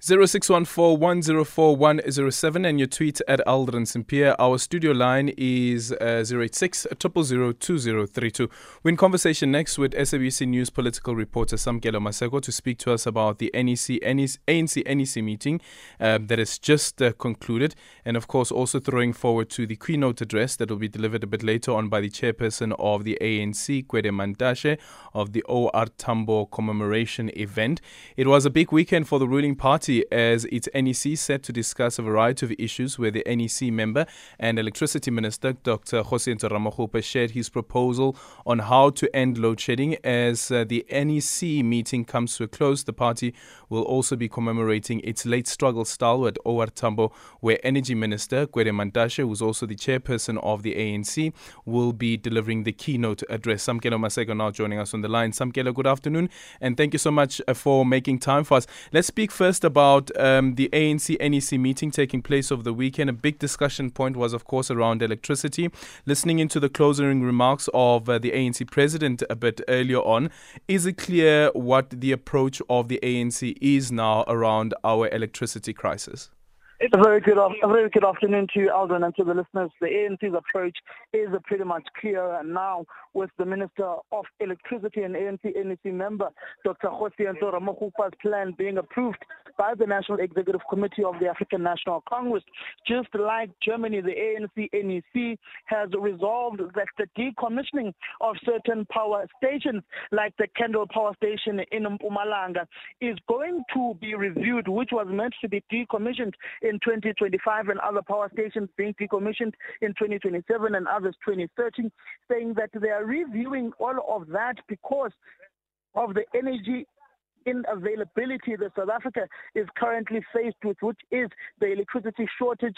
0614-104-107 and your tweet at Aldrin Sampear. Our studio line is uh, 086 2032. We're in conversation next with SABC News political reporter Sam Samkelo Maseko to speak to us about the NEC, NEC ANC NEC meeting uh, that has just uh, concluded and of course also throwing forward to the keynote address that will be delivered a bit later on by the chairperson of the ANC, Gwede Mantashe, of the OR Tambo commemoration event. It was a big weekend for the ruling party as its NEC set to discuss a variety of issues where the NEC member and Electricity Minister Dr. Kgosientso Ramokgopa shared his proposal on how to end load shedding. As uh, the NEC meeting comes to a close, the party will also be commemorating its late struggle stalwart OR Tambo, where Energy Minister Gwede Mantashe, who's also the chairperson of the ANC, will be delivering the keynote address. Samkelo Maseko now joining us on the line. Samkelo, good afternoon, and thank you so much uh, for making time for us. Let's speak first about about um, the ANC NEC meeting taking place over the weekend. A big discussion point was, of course, around electricity. Listening into the closing remarks of uh, the ANC president a bit earlier on, is it clear what the approach of the ANC is now around our electricity crisis? It's a very good, a very good afternoon to you, Aldrin, and to the listeners. The ANC's approach is pretty much clear now with the Minister of Electricity and ANC NEC member, Dr. Kgosientso Ramokgopa's plan being approved by the National Executive Committee of the African National Congress. Just like Germany, the ANC NEC has resolved that the decommissioning of certain power stations, like the Kendal Power Station in Mpumalanga, is going to be reviewed, which was meant to be decommissioned in 2025 and other power stations being decommissioned in 2027 and others 2030, saying that they are reviewing all of that because of the energy inavailability that South Africa is currently faced with, which is the electricity shortage,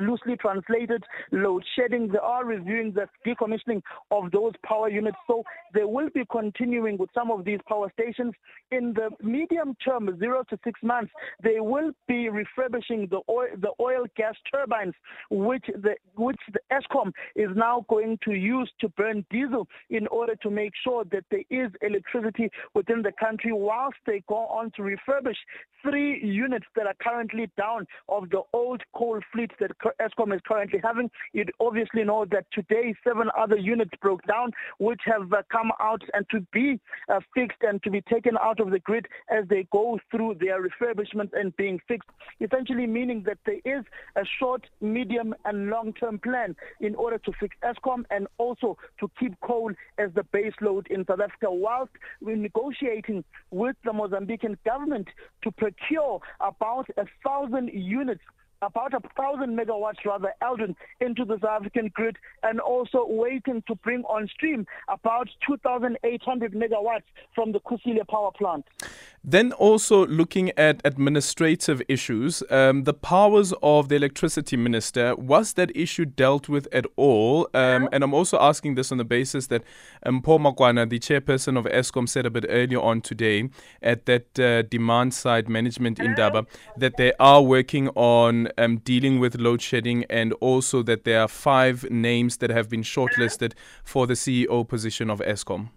loosely translated, load shedding. They are reviewing the decommissioning of those power units. So they will be continuing with some of these power stations. In the medium term, zero to six months, they will be refurbishing the oil, the oil gas turbines, which the, which the Eskom is now going to use to burn diesel in order to make sure that there is electricity within the country whilst they go on to refurbish three units that are currently down of the old coal fleet that Eskom is currently having. You obviously know that today seven other units broke down, which have uh, come out and to be uh, fixed and to be taken out of the grid as they go through their refurbishment and being fixed. Essentially meaning that there is a short, medium, and long-term plan in order to fix Eskom and also to keep coal as the base load in South Africa, whilst we're negotiating with the Mozambican government to procure about a thousand units about a thousand megawatts rather Aldrin into the South African grid and also waiting to bring on stream about 2,800 megawatts from the Kusile power plant. Then also looking at administrative issues, um, the powers of the electricity minister, was that issue dealt with at all? Um, and I'm also asking this on the basis that um, Mpho Makwana, the chairperson of Eskom, said a bit earlier on today at that uh, demand side management indaba that they are working on um, dealing with load shedding and also that there are five names that have been shortlisted for the CEO position of Eskom.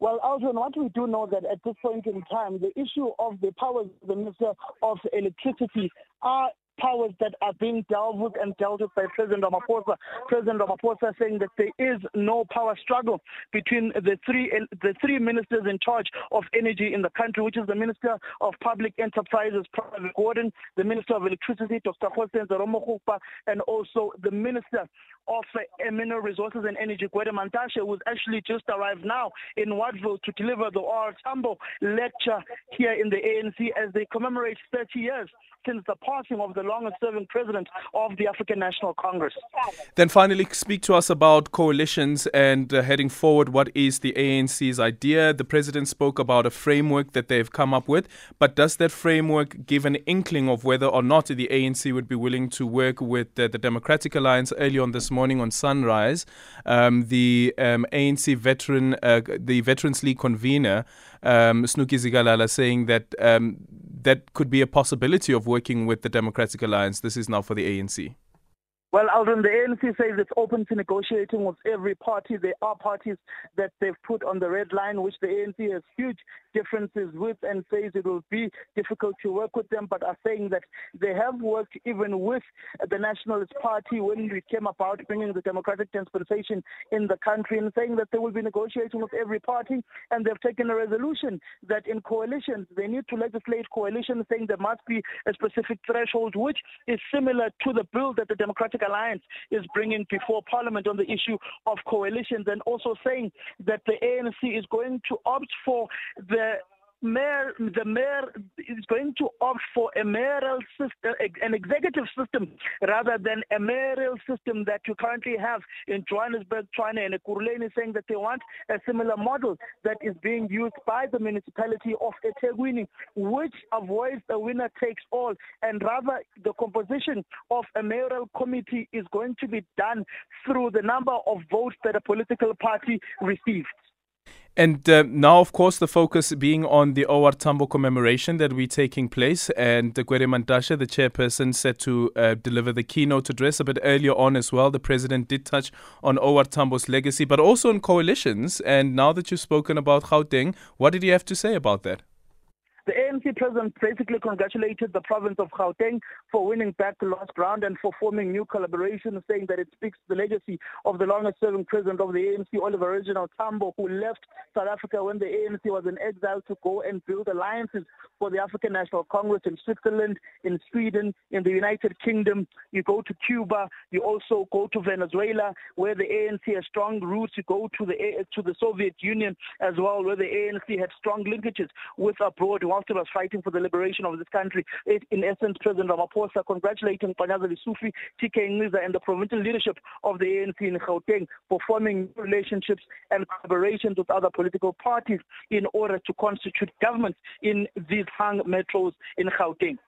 Well, Aldrin, what we do know that at this point in time, the issue of the powers of the Minister of Electricity are powers that are being dealt with and dealt with by President Ramaphosa. President Ramaphosa saying that there is no power struggle between the three the three ministers in charge of energy in the country, which is the Minister of Public Enterprises, Pravin Gordhan, the Minister of Electricity, Dr. Ramokgopa, and also the Minister of uh, Mineral Resources and Energy, Gwede Mantashe, who's actually just arrived now in Wattville to deliver the OR Tambo lecture here in the ANC as they commemorate 30 years since the passing of the longest serving president of the African National Congress. Then finally, speak to us about coalitions and uh, heading forward. What is the ANC's idea? The president spoke about a framework that they've come up with, but does that framework give an inkling of whether or not the ANC would be willing to work with uh, the Democratic Alliance? Early on this morning on Sunrise, um, the um, ANC veteran, uh, the Veterans League convener, um, Snuki Zikalala, saying that um, that could be a possibility of working with the Democratic Alliance. This is now for the ANC. Well, Aldrin, the ANC says it's open to negotiating with every party. There are parties that they've put on the red line, which the ANC has huge differences with and says it will be difficult to work with them, but are saying that they have worked even with the Nationalist Party when we came about bringing the democratic dispensation in the country and saying that they will be negotiating with every party and they've taken a resolution that in coalitions they need to legislate coalitions saying there must be a specific threshold which is similar to the bill that the Democratic Alliance is bringing before Parliament on the issue of coalitions and also saying that the ANC is going to opt for the mayor, the mayor is going to opt for a mayoral system, uh, an executive system, rather than a mayoral system that you currently have in Johannesburg, Tshwane, and Ekurhuleni, saying that they want a similar model that is being used by the municipality of eThekwini, which avoids a winner takes all, and rather the composition of a mayoral committee is going to be done through the number of votes that a political party receives. And uh, now, of course, the focus being on the OR Tambo commemoration that be taking place. And Gwede Mantashe, the chairperson, said to uh, deliver the keynote address a bit earlier on as well. The president did touch on OR Tambo's legacy, but also on coalitions. And now that you've spoken about Gauteng, what did he have to say about that? The ANC president basically congratulated the province of Gauteng for winning back the lost ground and for forming new collaborations, saying that it speaks to the legacy of the longest serving president of the ANC, Oliver Reginald Tambo, who left South Africa when the ANC was in exile to go and build alliances for the African National Congress in Switzerland, in Sweden, in the United Kingdom. You go to Cuba, you also go to Venezuela, where the ANC has strong roots. You go to the to the Soviet Union as well, where the ANC had strong linkages with abroad whilst he was fighting for the liberation of this country. It, in essence, President Ramaphosa congratulating Panyaza Lesufi, TK Nciza, and the provincial leadership of the ANC in Gauteng for forming relationships and collaborations with other political parties in order to constitute governments in these hung metros in Gauteng.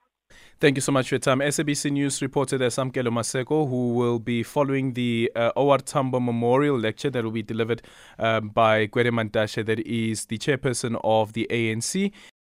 Thank you so much for your time. SABC News reporter Samkelo Maseko, who will be following the uh, Tambo Memorial Lecture that will be delivered um, by Gwede Mantashe, that is the chairperson of the ANC.